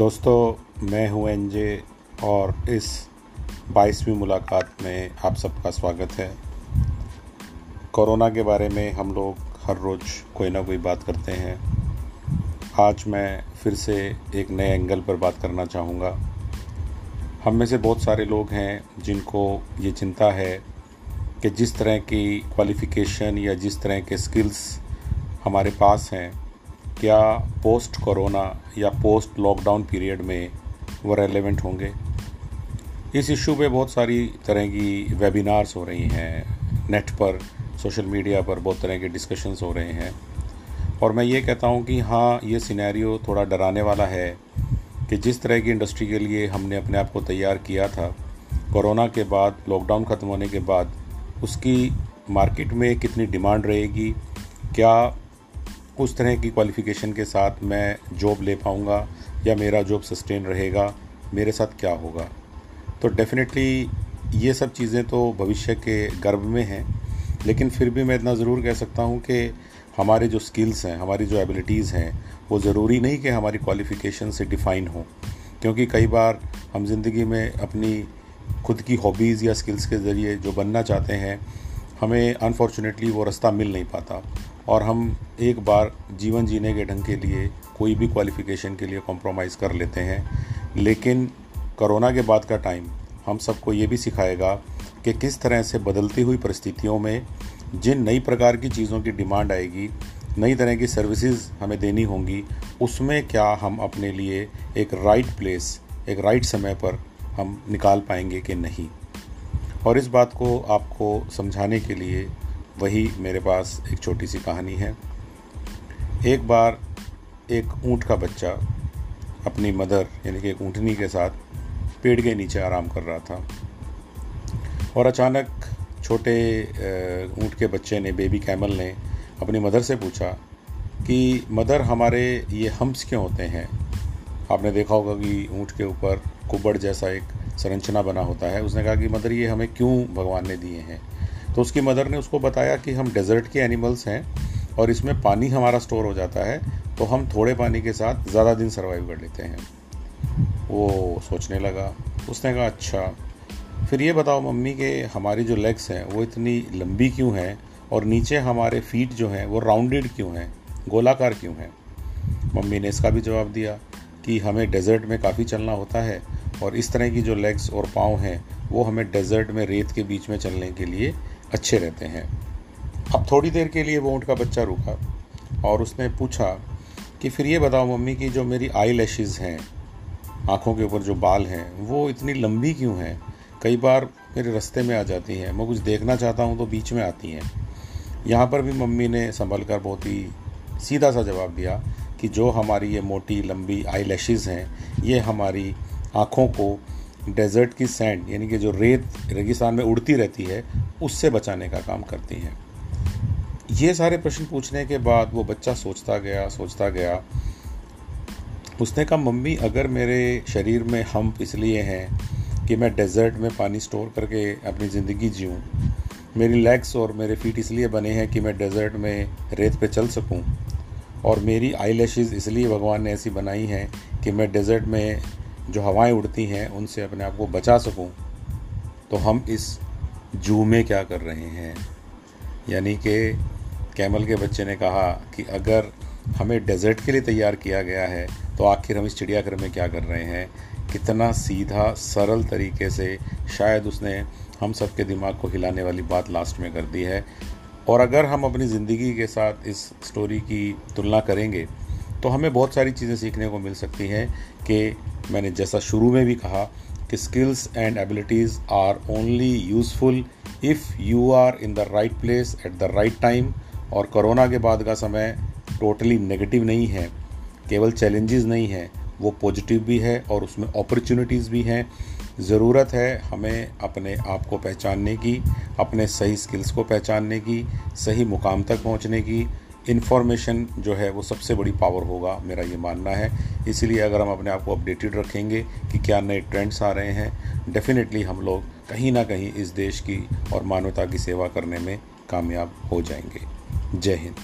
दोस्तों, मैं हूँ एनजे और इस बाईसवीं मुलाकात में आप सबका स्वागत है। कोरोना के बारे में हम लोग हर रोज़ कोई ना कोई बात करते हैं। आज मैं फिर से एक नए एंगल पर बात करना चाहूँगा। हम में से बहुत सारे लोग हैं जिनको ये चिंता है कि जिस तरह की क्वालिफ़िकेशन या जिस तरह के स्किल्स हमारे पास हैं क्या पोस्ट कोरोना या पोस्ट लॉकडाउन पीरियड में वो रेलेवेंट होंगे? इस इशू पे बहुत सारी तरह की वेबिनार्स हो रही हैं नेट पर सोशल मीडिया पर बहुत तरह के डिस्कशंस हो रहे हैं। और मैं ये कहता हूँ कि हाँ ये सिनेरियो थोड़ा डराने वाला है कि जिस तरह की इंडस्ट्री के लिए हमने अपने आप को तैयार किया था कोरोना के बाद लॉकडाउन ख़त्म होने के बाद, उसकी मार्केट में कितनी डिमांड रहेगी, क्या उस तरह की क्वालिफ़िकेशन के साथ मैं जॉब ले पाऊँगा या मेरा जॉब सस्टेन रहेगा, मेरे साथ क्या होगा? तो डेफिनेटली ये सब चीज़ें तो भविष्य के गर्भ में हैं, लेकिन फिर भी मैं इतना ज़रूर कह सकता हूँ कि हमारे जो स्किल्स हैं, हमारी जो एबिलिटीज़ हैं, वो ज़रूरी नहीं कि हमारी क्वालिफ़िकेशन से डिफ़ाइन हो, क्योंकि कई बार हम ज़िंदगी में अपनी खुद की हॉबीज़ या स्किल्स के ज़रिए जो बनना चाहते हैं, हमें अनफॉर्चुनेटली वो रास्ता मिल नहीं पाता। और हम एक बार जीवन जीने के ढंग के लिए, कोई भी क्वालिफ़िकेशन के लिए कॉम्प्रोमाइज़ कर लेते हैं। लेकिन कोरोना के बाद का टाइम हम सबको ये भी सिखाएगा कि किस तरह से बदलती हुई परिस्थितियों में जिन नई प्रकार की चीज़ों की डिमांड आएगी, नई तरह की सर्विसेज़ हमें देनी होंगी, उसमें क्या हम अपने लिए एक राइट प्लेस एक राइट समय पर हम निकाल पाएँगे कि नहीं। और इस बात को आपको समझाने के लिए वही मेरे पास एक छोटी सी कहानी है। एक बार एक ऊँट का बच्चा अपनी मदर, यानी कि एक ऊँटनी के साथ पेड़ के नीचे आराम कर रहा था। और अचानक छोटे ऊँट के बच्चे ने, बेबी कैमल ने अपनी मदर से पूछा कि, मदर, हमारे ये हम्स क्यों होते हैं? आपने देखा होगा कि ऊँट के ऊपर कुबड़ जैसा एक संरचना बना होता है। उसने कहा कि, मदर, ये हमें क्यों भगवान ने दिए हैं? तो उसकी मदर ने उसको बताया कि हम डेजर्ट के एनिमल्स हैं और इसमें पानी हमारा स्टोर हो जाता है तो हम थोड़े पानी के साथ ज़्यादा दिन सर्वाइव कर लेते हैं। वो सोचने लगा। उसने कहा अच्छा फिर ये बताओ मम्मी के हमारी जो लेग्स हैं, वो इतनी लंबी क्यों हैं और नीचे हमारे फीट जो हैं, वो राउंडेड क्यों हैं? गोलाकार क्यों हैं? मम्मी ने इसका भी जवाब दिया कि हमें डेजर्ट में काफ़ी चलना होता है और इस तरह की जो लेग्स और पाँव हैं, वो हमें डेजर्ट में रेत के बीच में चलने के लिए अच्छे रहते हैं। अब थोड़ी देर के लिए वो ऊँट का बच्चा रुका और उसने पूछा कि फिर ये बताओ मम्मी कि जो मेरी आई लैशेज़ हैं, आँखों के ऊपर जो बाल हैं, वो इतनी लंबी क्यों हैं? कई बार मेरे रास्ते में आ जाती हैं। मैं कुछ देखना चाहता हूँ तो बीच में आती हैं। यहाँ पर भी मम्मी ने संभल कर बहुत ही सीधा सा जवाब दिया कि जो हमारी ये मोटी, लंबी आई लैशेज़ हैं, ये हमारी आँखों को डेजर्ट की सैंड, यानी कि जो रेत रेगिस्तान में उड़ती रहती है, उससे बचाने का काम करती हैं। ये सारे प्रश्न पूछने के बाद वो बच्चा सोचता गया सोचता गया, उसने कहा, मम्मी, अगर मेरे शरीर में हम इसलिए हैं कि मैं डेजर्ट में पानी स्टोर करके अपनी ज़िंदगी जीऊँ, मेरी लेग्स और मेरे फीट इसलिए बने हैं कि मैं डेजर्ट में रेत पे चल सकूँ, और मेरी आई इसलिए भगवान ने ऐसी बनाई हैं कि मैं डेजर्ट में जो हवाएँ उड़ती हैं, उनसे अपने आप को बचा सकूँ तो हम इस जू में क्या कर रहे हैं? यानी कि कैमल के बच्चे ने कहा कि अगर हमें डेजर्ट के लिए तैयार किया गया है तो आखिर हम इस चिड़ियाघर में क्या कर रहे हैं? कितना सीधा, सरल तरीके से शायद उसने हम सब के दिमाग को हिलाने वाली बात लास्ट में कर दी है। और अगर हम अपनी ज़िंदगी के साथ इस स्टोरी की तुलना करेंगे तो हमें बहुत सारी चीज़ें सीखने को मिल सकती हैं कि मैंने जैसा शुरू में भी कहा कि skills and abilities are only useful if you are in the right place at the right time और कोरोना के बाद का समय टोटली नेगेटिव नहीं है, केवल चैलेंजेस नहीं है, वो पॉजिटिव भी है और उसमें अपॉर्चुनिटीज़ भी हैं। ज़रूरत है हमें अपने आप को पहचानने की, अपने सही स्किल्स को पहचानने की, सही मुकाम तक पहुँचने की इन्फॉर्मेशन जो है वो सबसे बड़ी पावर होगा, मेरा ये मानना है। इसीलिए अगर हम अपने आप को अपडेटेड रखेंगे कि क्या नए ट्रेंड्स आ रहे हैं डेफिनेटली हम लोग कहीं ना कहीं इस देश की और मानवता की सेवा करने में कामयाब हो जाएँगे। जय हिंद।